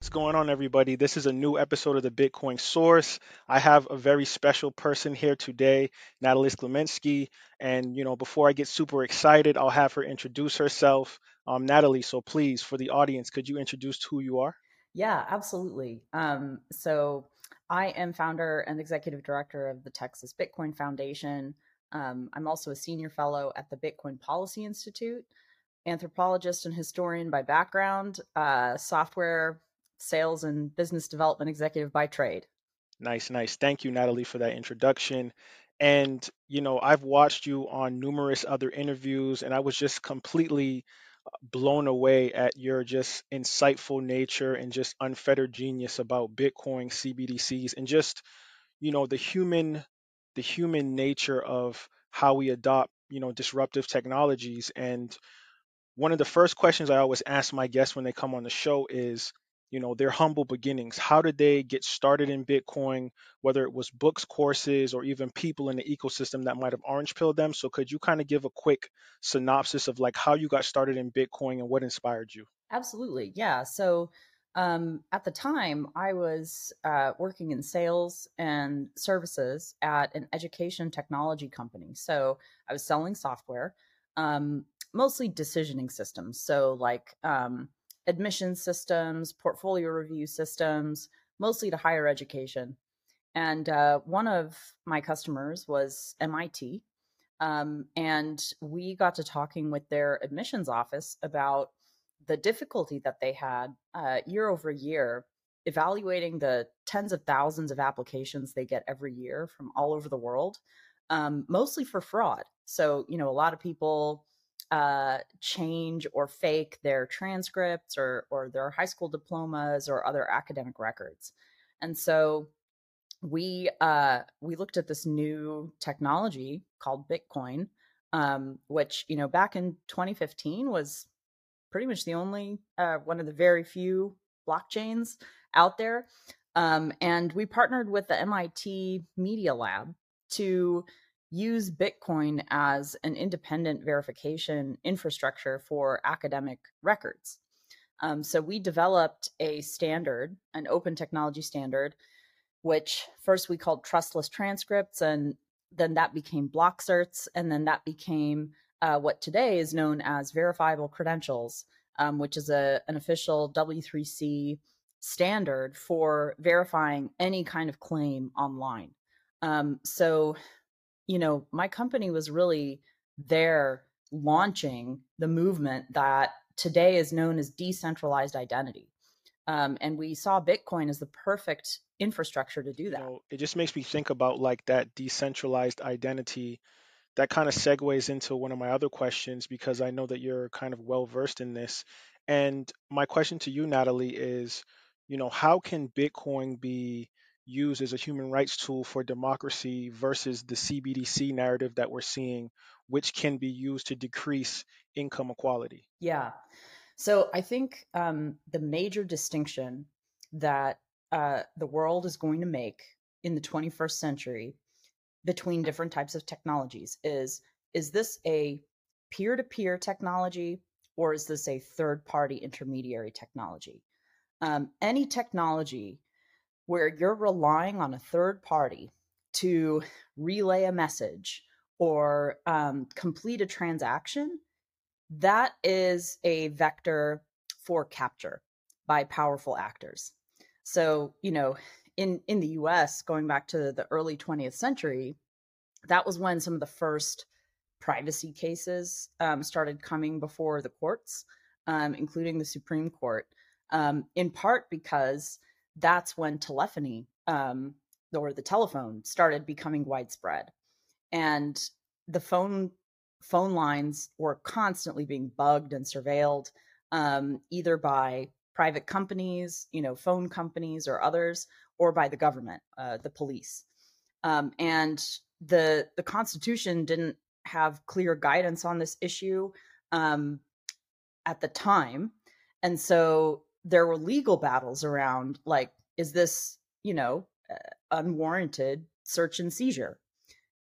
What's going on, everybody? This is a new episode of the Bitcoin Source. I have a very special person here today, Natalie Smolenski. And, you know, before I get super excited, I'll have her introduce herself. Um, Natalie, so please, for the audience, could you introduce who you are? Yeah, absolutely. Um, so I am founder and executive director of the Texas Bitcoin Foundation. Um, I'm also a senior fellow at the Bitcoin Policy Institute, anthropologist and historian by background, uh, software sales and business development executive by trade. Nice, nice. Thank you, Natalie, for that introduction. And, you know, I've watched you on numerous other interviews, and I was just completely uh, blown away at your just insightful nature and just unfettered genius about Bitcoin, CBDCs, and just, you know, the human, the human nature of how we adopt, you know, disruptive technologies. And one of the first questions I always ask my guests when they come on the show is, you know their humble beginnings. How did they get started in bitcoin whether it was books courses or even people in the ecosystem that might have orange pilled them? So could you kind of give a quick synopsis of like how you got started in bitcoin and what inspired you? Absolutely yeah. So um, at the time i was uh, working in sales and services at an education technology company. So i was selling software um, mostly decisioning systems. So like um, admission systems, portfolio review systems, mostly to higher education. And uh, one of my customers was MIT. Um, and we got to talking with their admissions office about the difficulty that they had uh, year over year evaluating the tens of thousands of applications they get every year from all over the world, um, mostly for fraud. So, you know, a lot of people uh, change or fake their transcripts or or their high school diplomas or other academic records. And so we uh, we looked at this new technology called Bitcoin, um, which you know back in 2015 was pretty much the only uh, one of the very few blockchains out there. Um, and we partnered with the MIT Media Lab to use Bitcoin as an independent verification infrastructure for academic records. Um, so we developed a standard, an open technology standard, which first we called trustless transcripts, and then that became Blockcerts, and then that became uh, what today is known as verifiable credentials, um, which is a, an official W3C standard for verifying any kind of claim online. Um, so you know, my company was really there launching the movement that today is known as decentralized identity. Um, and we saw Bitcoin as the perfect infrastructure to do that. You know, it just makes me think about like that decentralized identity. That kind of segues into one of my other questions because I know that you're kind of well versed in this. And my question to you, Natalie, is, you know, how can Bitcoin be used as a human rights tool for democracy versus the CBDC narrative that we're seeing, which can be used to decrease income equality? Yeah. So I think um, the major distinction that uh, the world is going to make in the 21st century between different types of technologies is is this a peer-to-peer technology or is this a third-party intermediary technology? Um, any technology where you're relying on a third party to relay a message or um, complete a transaction, that is a vector for capture by powerful actors. So, you know, in in the US going back to the early 20th century, that was when some of the first privacy cases um, started coming before the courts, um, including the Supreme Court, um, in part because that's when telephony um, or the telephone started becoming widespread, and the phone phone lines were constantly being bugged and surveilled, um, either by private companies, you know, phone companies or others, or by the government, uh, the police. Um, and the the Constitution didn't have clear guidance on this issue um, at the time, and so there were legal battles around like is this you know uh, unwarranted search and seizure?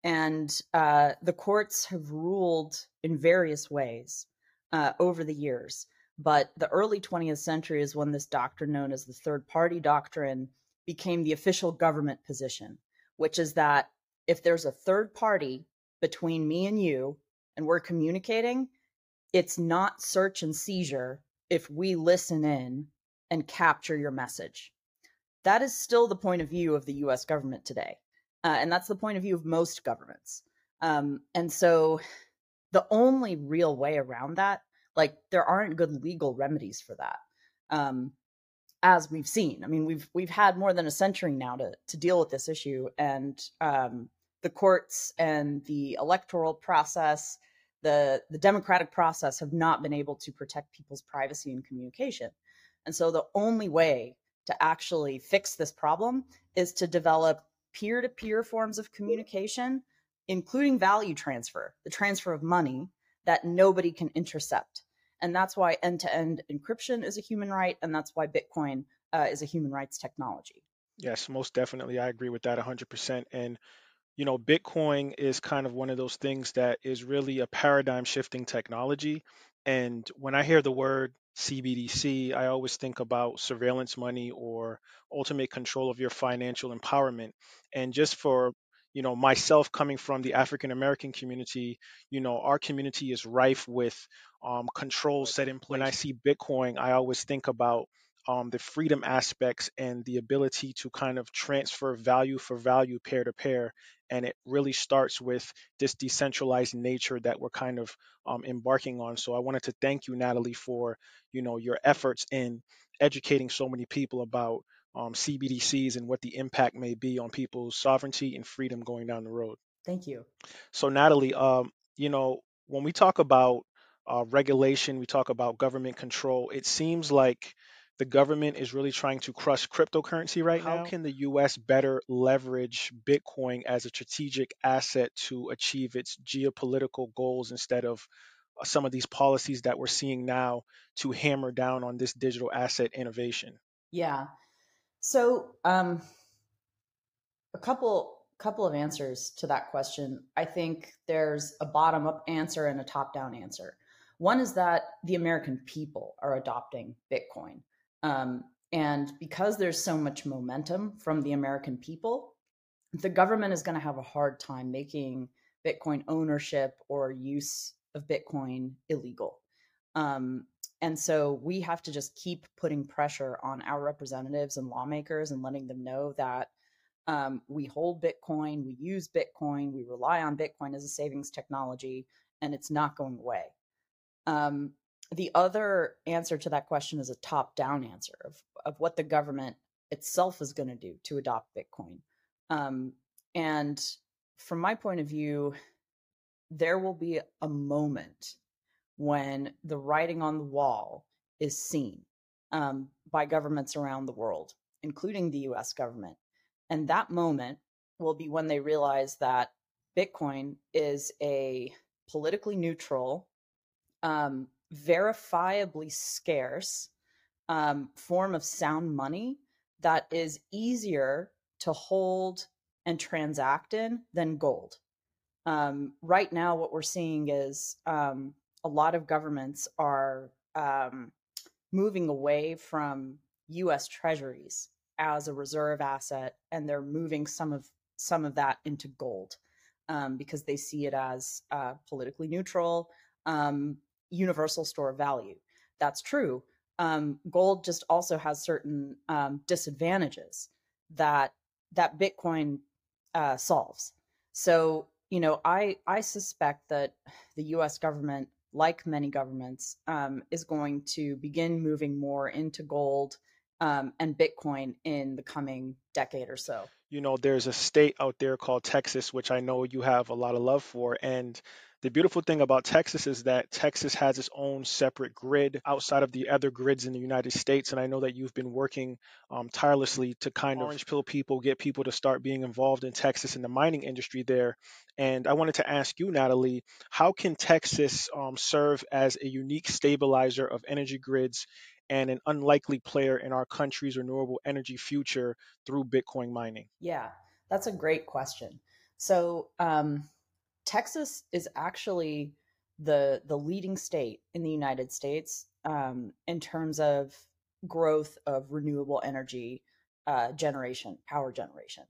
And uh, the courts have ruled in various ways uh, over the years But the early 20th century is when this doctrine, known as the third party doctrine, became the official government position, which is that if there's a third party between me and you and we're communicating, it's not search and seizure if we listen in and capture your message. That is still the point of view of the US government today. Uh, and that's the point of view of most governments. Um, and so the only real way around that, like there aren't good legal remedies for that. Um, as we've seen, I mean, we've we've had more than a century now to to deal with this issue, and um, the courts and the electoral process, the the democratic process, have not been able to protect people's privacy and communication. And so, the only way to actually fix this problem is to develop peer to peer forms of communication including value transfer, the transfer of money that nobody can intercept. And that's why end to end encryption is a human right. And that's why Bitcoin uh, is a human rights technology. Yes, most definitely. I agree with that 100%. And, you know, Bitcoin is kind of one of those things that is really a paradigm shifting technology. And when I hear the word CBDC, I always think about surveillance money or ultimate control of your financial empowerment. And just for you know myself coming from the african american community you know our community is rife with um, controls set in place when i see bitcoin i always think about um, the freedom aspects and the ability to kind of transfer value for value pair to pair and it really starts with this decentralized nature that we're kind of um, embarking on so i wanted to thank you natalie for you know your efforts in educating so many people about um, CBDCs and what the impact may be on people's sovereignty and freedom going down the road. Thank you. So, Natalie, um, you know, when we talk about uh, regulation, we talk about government control, it seems like the government is really trying to crush cryptocurrency right How now. How can the US better leverage Bitcoin as a strategic asset to achieve its geopolitical goals instead of uh, some of these policies that we're seeing now to hammer down on this digital asset innovation? Yeah. So, um, a couple couple of answers to that question. I think there's a bottom up answer and a top down answer. One is that the American people are adopting Bitcoin. Um, and because there's so much momentum from the American people, the government is going to have a hard time making Bitcoin ownership or use of Bitcoin illegal. Um, and so we have to just keep putting pressure on our representatives and lawmakers and letting them know that um, we hold Bitcoin, we use Bitcoin, we rely on Bitcoin as a savings technology, and it's not going away. Um, the other answer to that question is a top down answer of, of what the government itself is going to do to adopt Bitcoin. Um, and from my point of view, there will be a moment when the writing on the wall is seen um, by governments around the world, including the US government. And that moment will be when they realize that Bitcoin is a politically neutral, um, verifiably scarce um, form of sound money that is easier to hold and transact in than gold. Um, right now, what we're seeing is um, a lot of governments are um, moving away from U.S. Treasuries as a reserve asset, and they're moving some of some of that into gold um, because they see it as uh, politically neutral, um, universal store of value. That's true. Um, gold just also has certain um, disadvantages that that Bitcoin uh, solves. So you know, I I suspect that the U.S. government like many governments, um, is going to begin moving more into gold um, and Bitcoin in the coming decade or so. You know, there's a state out there called Texas, which I know you have a lot of love for. And the beautiful thing about Texas is that Texas has its own separate grid outside of the other grids in the United States. And I know that you've been working um, tirelessly to kind of orange pill people, get people to start being involved in Texas in the mining industry there. And I wanted to ask you, Natalie, how can Texas um, serve as a unique stabilizer of energy grids and an unlikely player in our country's renewable energy future through Bitcoin mining? Yeah, that's a great question. So, um, Texas is actually the the leading state in the United States um, in terms of growth of renewable energy uh, generation, power generation.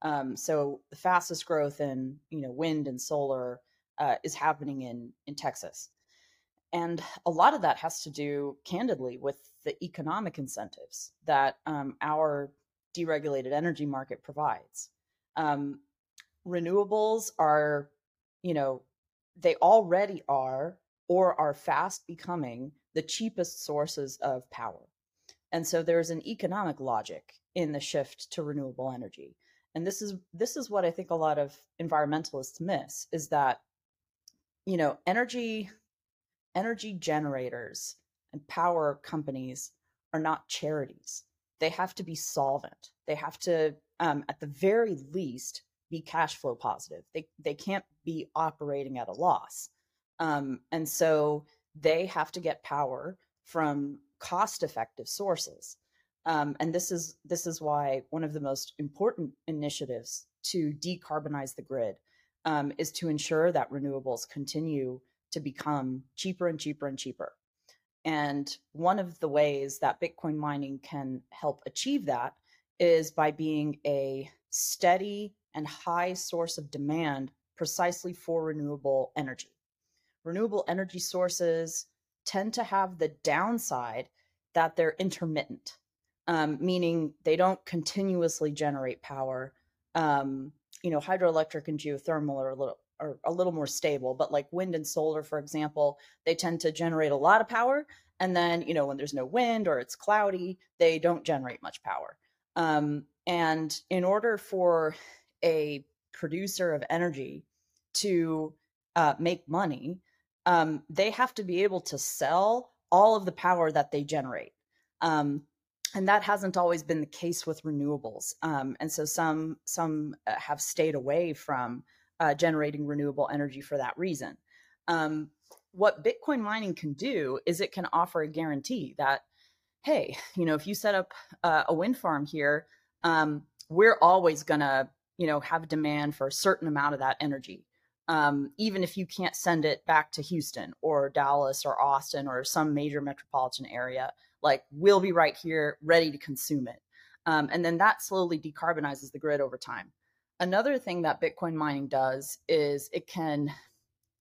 Um, so the fastest growth in you know wind and solar uh, is happening in in Texas, and a lot of that has to do, candidly, with the economic incentives that um, our deregulated energy market provides. Um, renewables are, you know, they already are or are fast becoming the cheapest sources of power. And so there's an economic logic in the shift to renewable energy. And this is this is what I think a lot of environmentalists miss is that you know, energy energy generators and power companies are not charities. They have to be solvent. They have to um, at the very least be cash flow positive. They they can't be operating at a loss. Um, and so they have to get power from cost effective sources. Um, and this is this is why one of the most important initiatives to decarbonize the grid um, is to ensure that renewables continue to become cheaper and cheaper and cheaper. And one of the ways that Bitcoin mining can help achieve that is by being a steady and high source of demand precisely for renewable energy. Renewable energy sources tend to have the downside that they're intermittent, um, meaning they don't continuously generate power. Um, you know, hydroelectric and geothermal are a little are a little more stable, but like wind and solar, for example, they tend to generate a lot of power, and then you know when there's no wind or it's cloudy, they don't generate much power. Um, and in order for a producer of energy to uh, make money, um, they have to be able to sell all of the power that they generate. Um, and that hasn't always been the case with renewables. Um, and so some some uh, have stayed away from uh, generating renewable energy for that reason. Um, what Bitcoin mining can do is it can offer a guarantee that, hey, you know, if you set up uh, a wind farm here, um, we're always gonna, you know, have demand for a certain amount of that energy um, even if you can't send it back to Houston or Dallas or Austin or some major metropolitan area, like we'll be right here ready to consume it. Um, and then that slowly decarbonizes the grid over time. Another thing that Bitcoin mining does is it can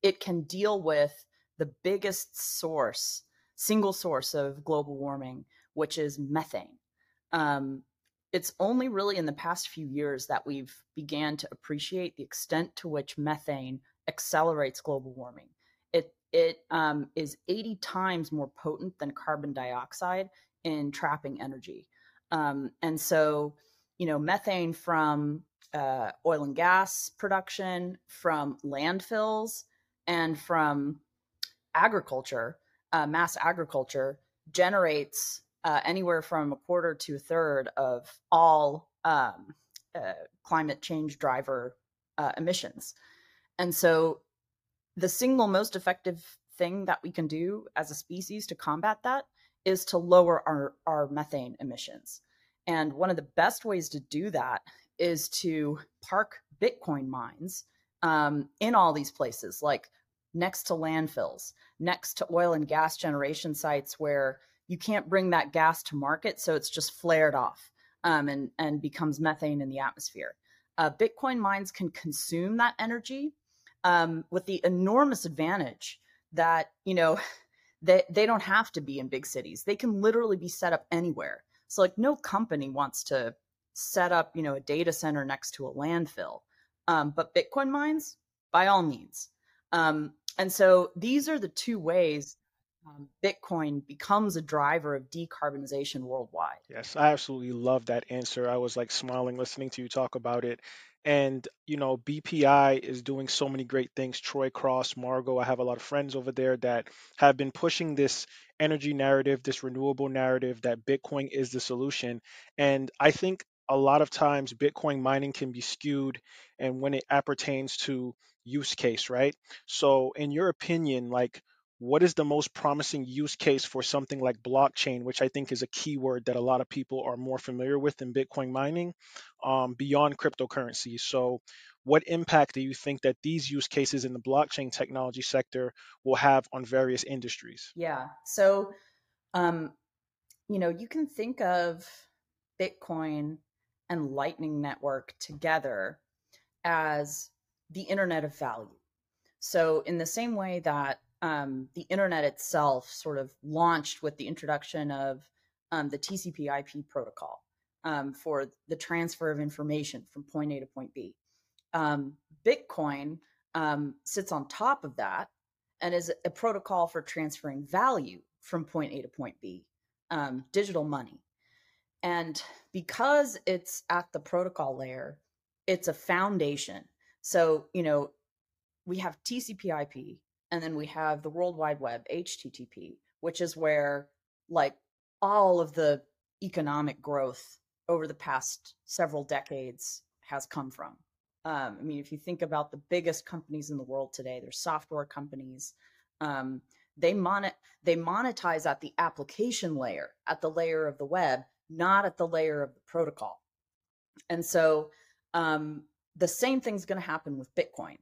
it can deal with the biggest source, single source of global warming, which is methane. Um, it's only really in the past few years that we've began to appreciate the extent to which methane accelerates global warming. It it um, is 80 times more potent than carbon dioxide in trapping energy, um, and so you know methane from uh, oil and gas production, from landfills, and from agriculture, uh, mass agriculture generates uh, anywhere from a quarter to a third of all um, uh, climate change driver uh, emissions. And so, the single most effective thing that we can do as a species to combat that is to lower our, our methane emissions. And one of the best ways to do that is to park Bitcoin mines um, in all these places, like next to landfills, next to oil and gas generation sites where you can't bring that gas to market, so it's just flared off um, and and becomes methane in the atmosphere. Uh, Bitcoin mines can consume that energy um, with the enormous advantage that you know they they don't have to be in big cities; they can literally be set up anywhere. So like no company wants to set up you know a data center next to a landfill, um, but Bitcoin mines by all means. Um, and so these are the two ways um, Bitcoin becomes a driver of decarbonization worldwide. Yes, I absolutely love that answer. I was like smiling listening to you talk about it. And, you know, BPI is doing so many great things. Troy Cross, Margot, I have a lot of friends over there that have been pushing this energy narrative, this renewable narrative that Bitcoin is the solution. And I think a lot of times Bitcoin mining can be skewed and when it appertains to use case, right? So, in your opinion, like, what is the most promising use case for something like blockchain, which I think is a keyword that a lot of people are more familiar with in Bitcoin mining, um, beyond cryptocurrency. So, what impact do you think that these use cases in the blockchain technology sector will have on various industries? Yeah. So, Um, you know, you can think of Bitcoin and Lightning Network together as the internet of value. So, in the same way that um, the internet itself sort of launched with the introduction of um, the TCP IP protocol um, for the transfer of information from point A to point B. Um, Bitcoin um, sits on top of that and is a protocol for transferring value from point A to point B, um, digital money. And because it's at the protocol layer, it's a foundation. So, you know, we have TCP IP and then we have the World Wide Web, HTTP, which is where like all of the economic growth over the past several decades has come from. Um, I mean, if you think about the biggest companies in the world today, they're software companies. Um, they they monetize at the application layer, at the layer of the web, not at the layer of the protocol. And so um, the same thing's going to happen with Bitcoin.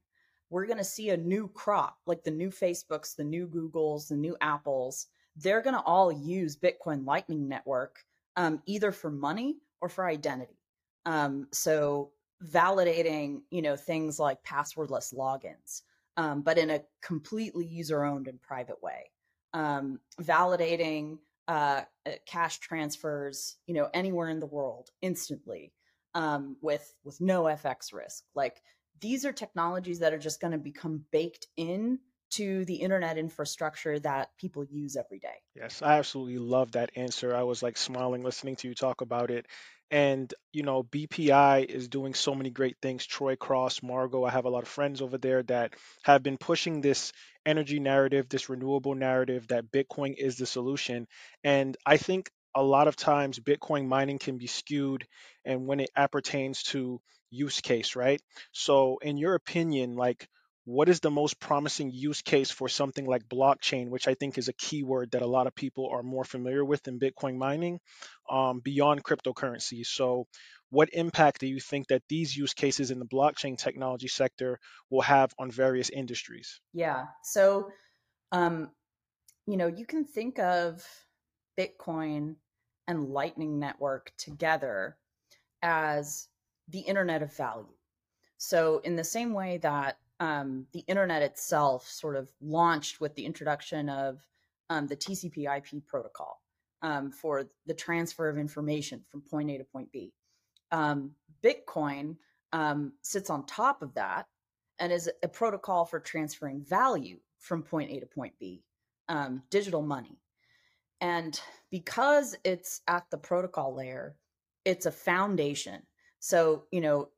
We're going to see a new crop, like the new Facebooks, the new Googles, the new Apples. They're going to all use Bitcoin Lightning Network um, either for money or for identity. Um, so validating, you know, things like passwordless logins, um, but in a completely user-owned and private way. Um, validating uh, uh, cash transfers, you know, anywhere in the world instantly um, with with no FX risk. Like these are technologies that are just going to become baked in to the internet infrastructure that people use every day. Yes, I absolutely love that answer. I was like smiling listening to you talk about it. And, you know, BPI is doing so many great things. Troy Cross, Margot, I have a lot of friends over there that have been pushing this energy narrative, this renewable narrative that Bitcoin is the solution. And I think a lot of times Bitcoin mining can be skewed and when it appertains to use case, right? So, in your opinion, like, what is the most promising use case for something like blockchain, which I think is a keyword that a lot of people are more familiar with in Bitcoin mining, um, beyond cryptocurrency? So, what impact do you think that these use cases in the blockchain technology sector will have on various industries? Yeah. So, um, you know, you can think of Bitcoin and Lightning Network together as the internet of value. So, in the same way that um, the internet itself sort of launched with the introduction of um, the TCP IP protocol um, for the transfer of information from point A to point B. Um, Bitcoin um, sits on top of that and is a protocol for transferring value from point A to point B, um, digital money. And because it's at the protocol layer, it's a foundation. So, you know,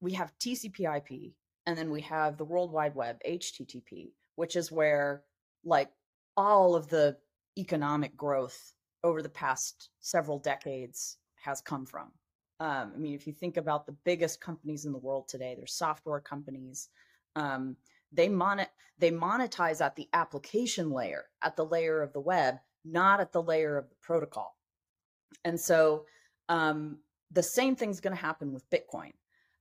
we have TCP IP, and then we have the World Wide Web, HTTP, which is where like all of the economic growth over the past several decades has come from. Um, I mean, if you think about the biggest companies in the world today, they're software companies. Um, they mon- they monetize at the application layer, at the layer of the web, not at the layer of the protocol. And so um, the same thing's going to happen with Bitcoin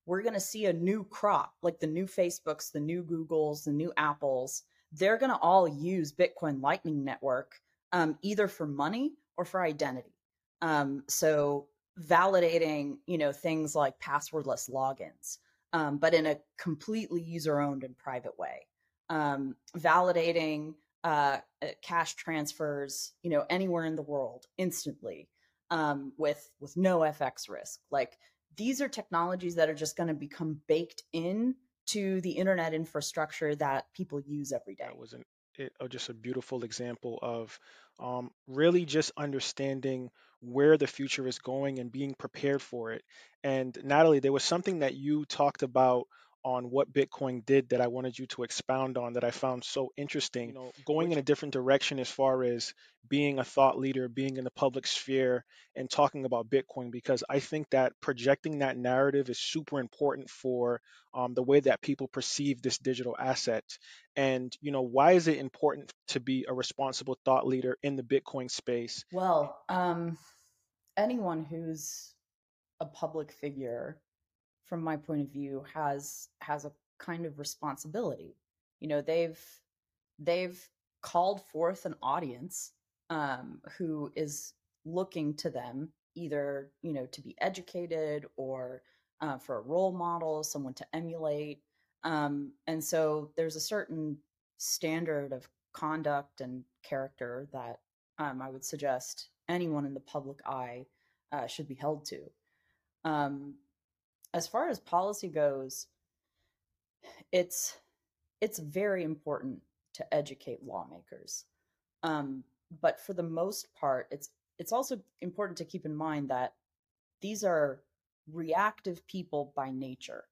we're going to see a new crop, like the new Facebooks, the new Googles, the new Apples. They're going to all use Bitcoin Lightning Network um, either for money or for identity. Um, so validating, you know, things like passwordless logins, um, but in a completely user-owned and private way. Um, validating uh, uh, cash transfers, you know, anywhere in the world instantly um, with with no FX risk. Like these are technologies that are just going to become baked in to the internet infrastructure that people use every day. That was an, it, uh, just a beautiful example of um, really just understanding where the future is going and being prepared for it. And Natalie, there was something that you talked about on what Bitcoin did that I wanted you to expound on that I found so interesting. You know, going in a different direction as far as being a thought leader, being in the public sphere, and talking about Bitcoin, because I think that projecting that narrative is super important for um, the way that people perceive this digital asset. And you know, why is it important to be a responsible thought leader in the Bitcoin space? Well, um, anyone who's a public figure from my point of view has has a kind of responsibility you know they've they've called forth an audience um, who is looking to them either you know to be educated or uh, for a role model, someone to emulate. Um, and so there's a certain standard of conduct and character that um, I would suggest anyone in the public eye uh, should be held to. Um, as far as policy goes, it's it's very important to educate lawmakers. Um, but for the most part, it's it's also important to keep in mind that these are reactive people by nature.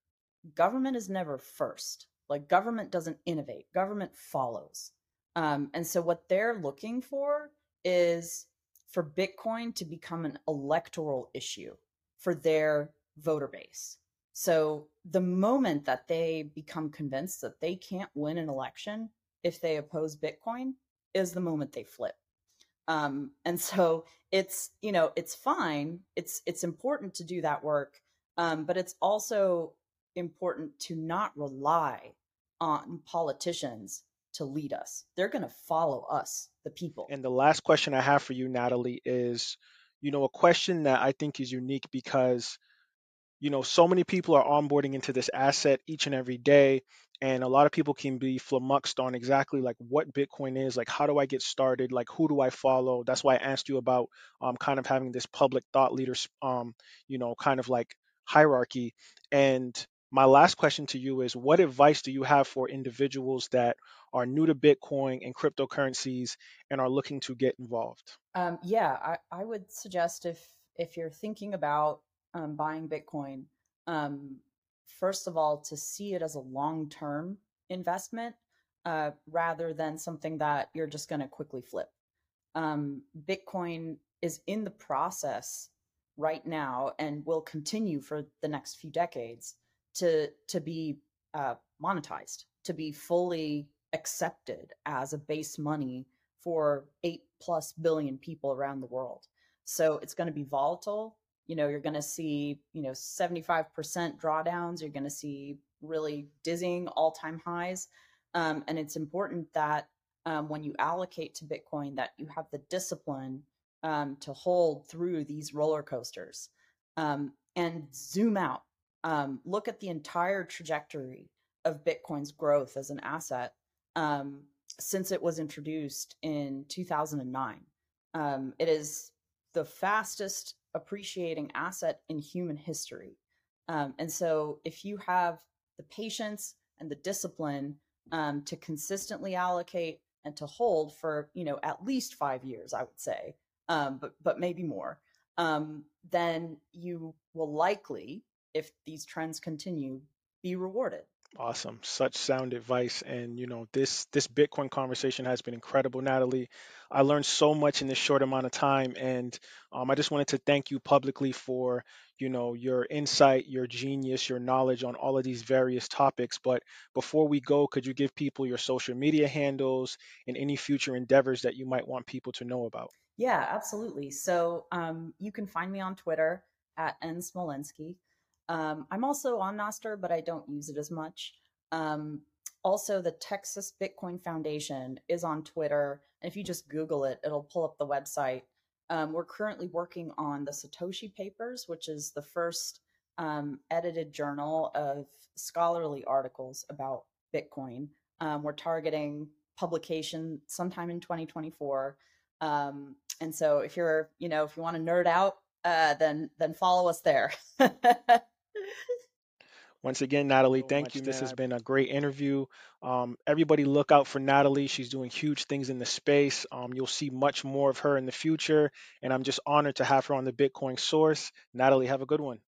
Government is never first. Like government doesn't innovate. Government follows. Um, and so what they're looking for is for Bitcoin to become an electoral issue for their voter base. So the moment that they become convinced that they can't win an election if they oppose Bitcoin is the moment they flip. Um, and so it's you know it's fine. It's it's important to do that work, um, but it's also important to not rely on politicians to lead us. They're going to follow us, the people. And the last question I have for you, Natalie, is you know a question that I think is unique because you know so many people are onboarding into this asset each and every day and a lot of people can be flummoxed on exactly like what bitcoin is like how do i get started like who do i follow? That's why i asked you about um, kind of having this public thought leaders um, you know kind of like hierarchy and my last question to you is what advice do you have for individuals that are new to bitcoin and cryptocurrencies and are looking to get involved? Um, yeah I, I would suggest if if you're thinking about um, buying Bitcoin, um, first of all, to see it as a long term investment uh, rather than something that you're just going to quickly flip. Um, Bitcoin is in the process right now and will continue for the next few decades to to be uh, monetized, to be fully accepted as a base money for eight plus billion people around the world. So it's going to be volatile you know, you're going to see, you know, 75% drawdowns. You're going to see really dizzying all time highs. Um, and it's important that um, when you allocate to Bitcoin, that you have the discipline um, to hold through these roller coasters um, and zoom out. Um, look at the entire trajectory of Bitcoin's growth as an asset um, since it was introduced in 2009. it is the fastest appreciating asset in human history. Um, and so, if you have the patience and the discipline um, to consistently allocate and to hold for you know at least five years, I would say, um, but but maybe more, um, then you will likely, if these trends continue, be rewarded. Awesome. Such sound advice. And you know, this this Bitcoin conversation has been incredible, Natalie. I learned so much in this short amount of time. And um, I just wanted to thank you publicly for, you know, your insight, your genius, your knowledge on all of these various topics. But before we go, could you give people your social media handles and any future endeavors that you might want people to know about? Yeah, absolutely. So um, you can find me on Twitter at N Smolenski. Um, I'm also on Nostr, but I don't use it as much. Um, also, the Texas Bitcoin Foundation is on Twitter. And if you just Google it, it'll pull up the website. Um, we're currently working on the Satoshi Papers, which is the first um, edited journal of scholarly articles about Bitcoin. Um, we're targeting publication sometime in 2024. Um, and so if you're, you know, if you want to nerd out, uh, then then follow us there. Once again, Natalie, so thank much, you. This has been a great interview. Um, everybody, look out for Natalie. She's doing huge things in the space. Um, you'll see much more of her in the future. And I'm just honored to have her on the Bitcoin Source. Natalie, have a good one.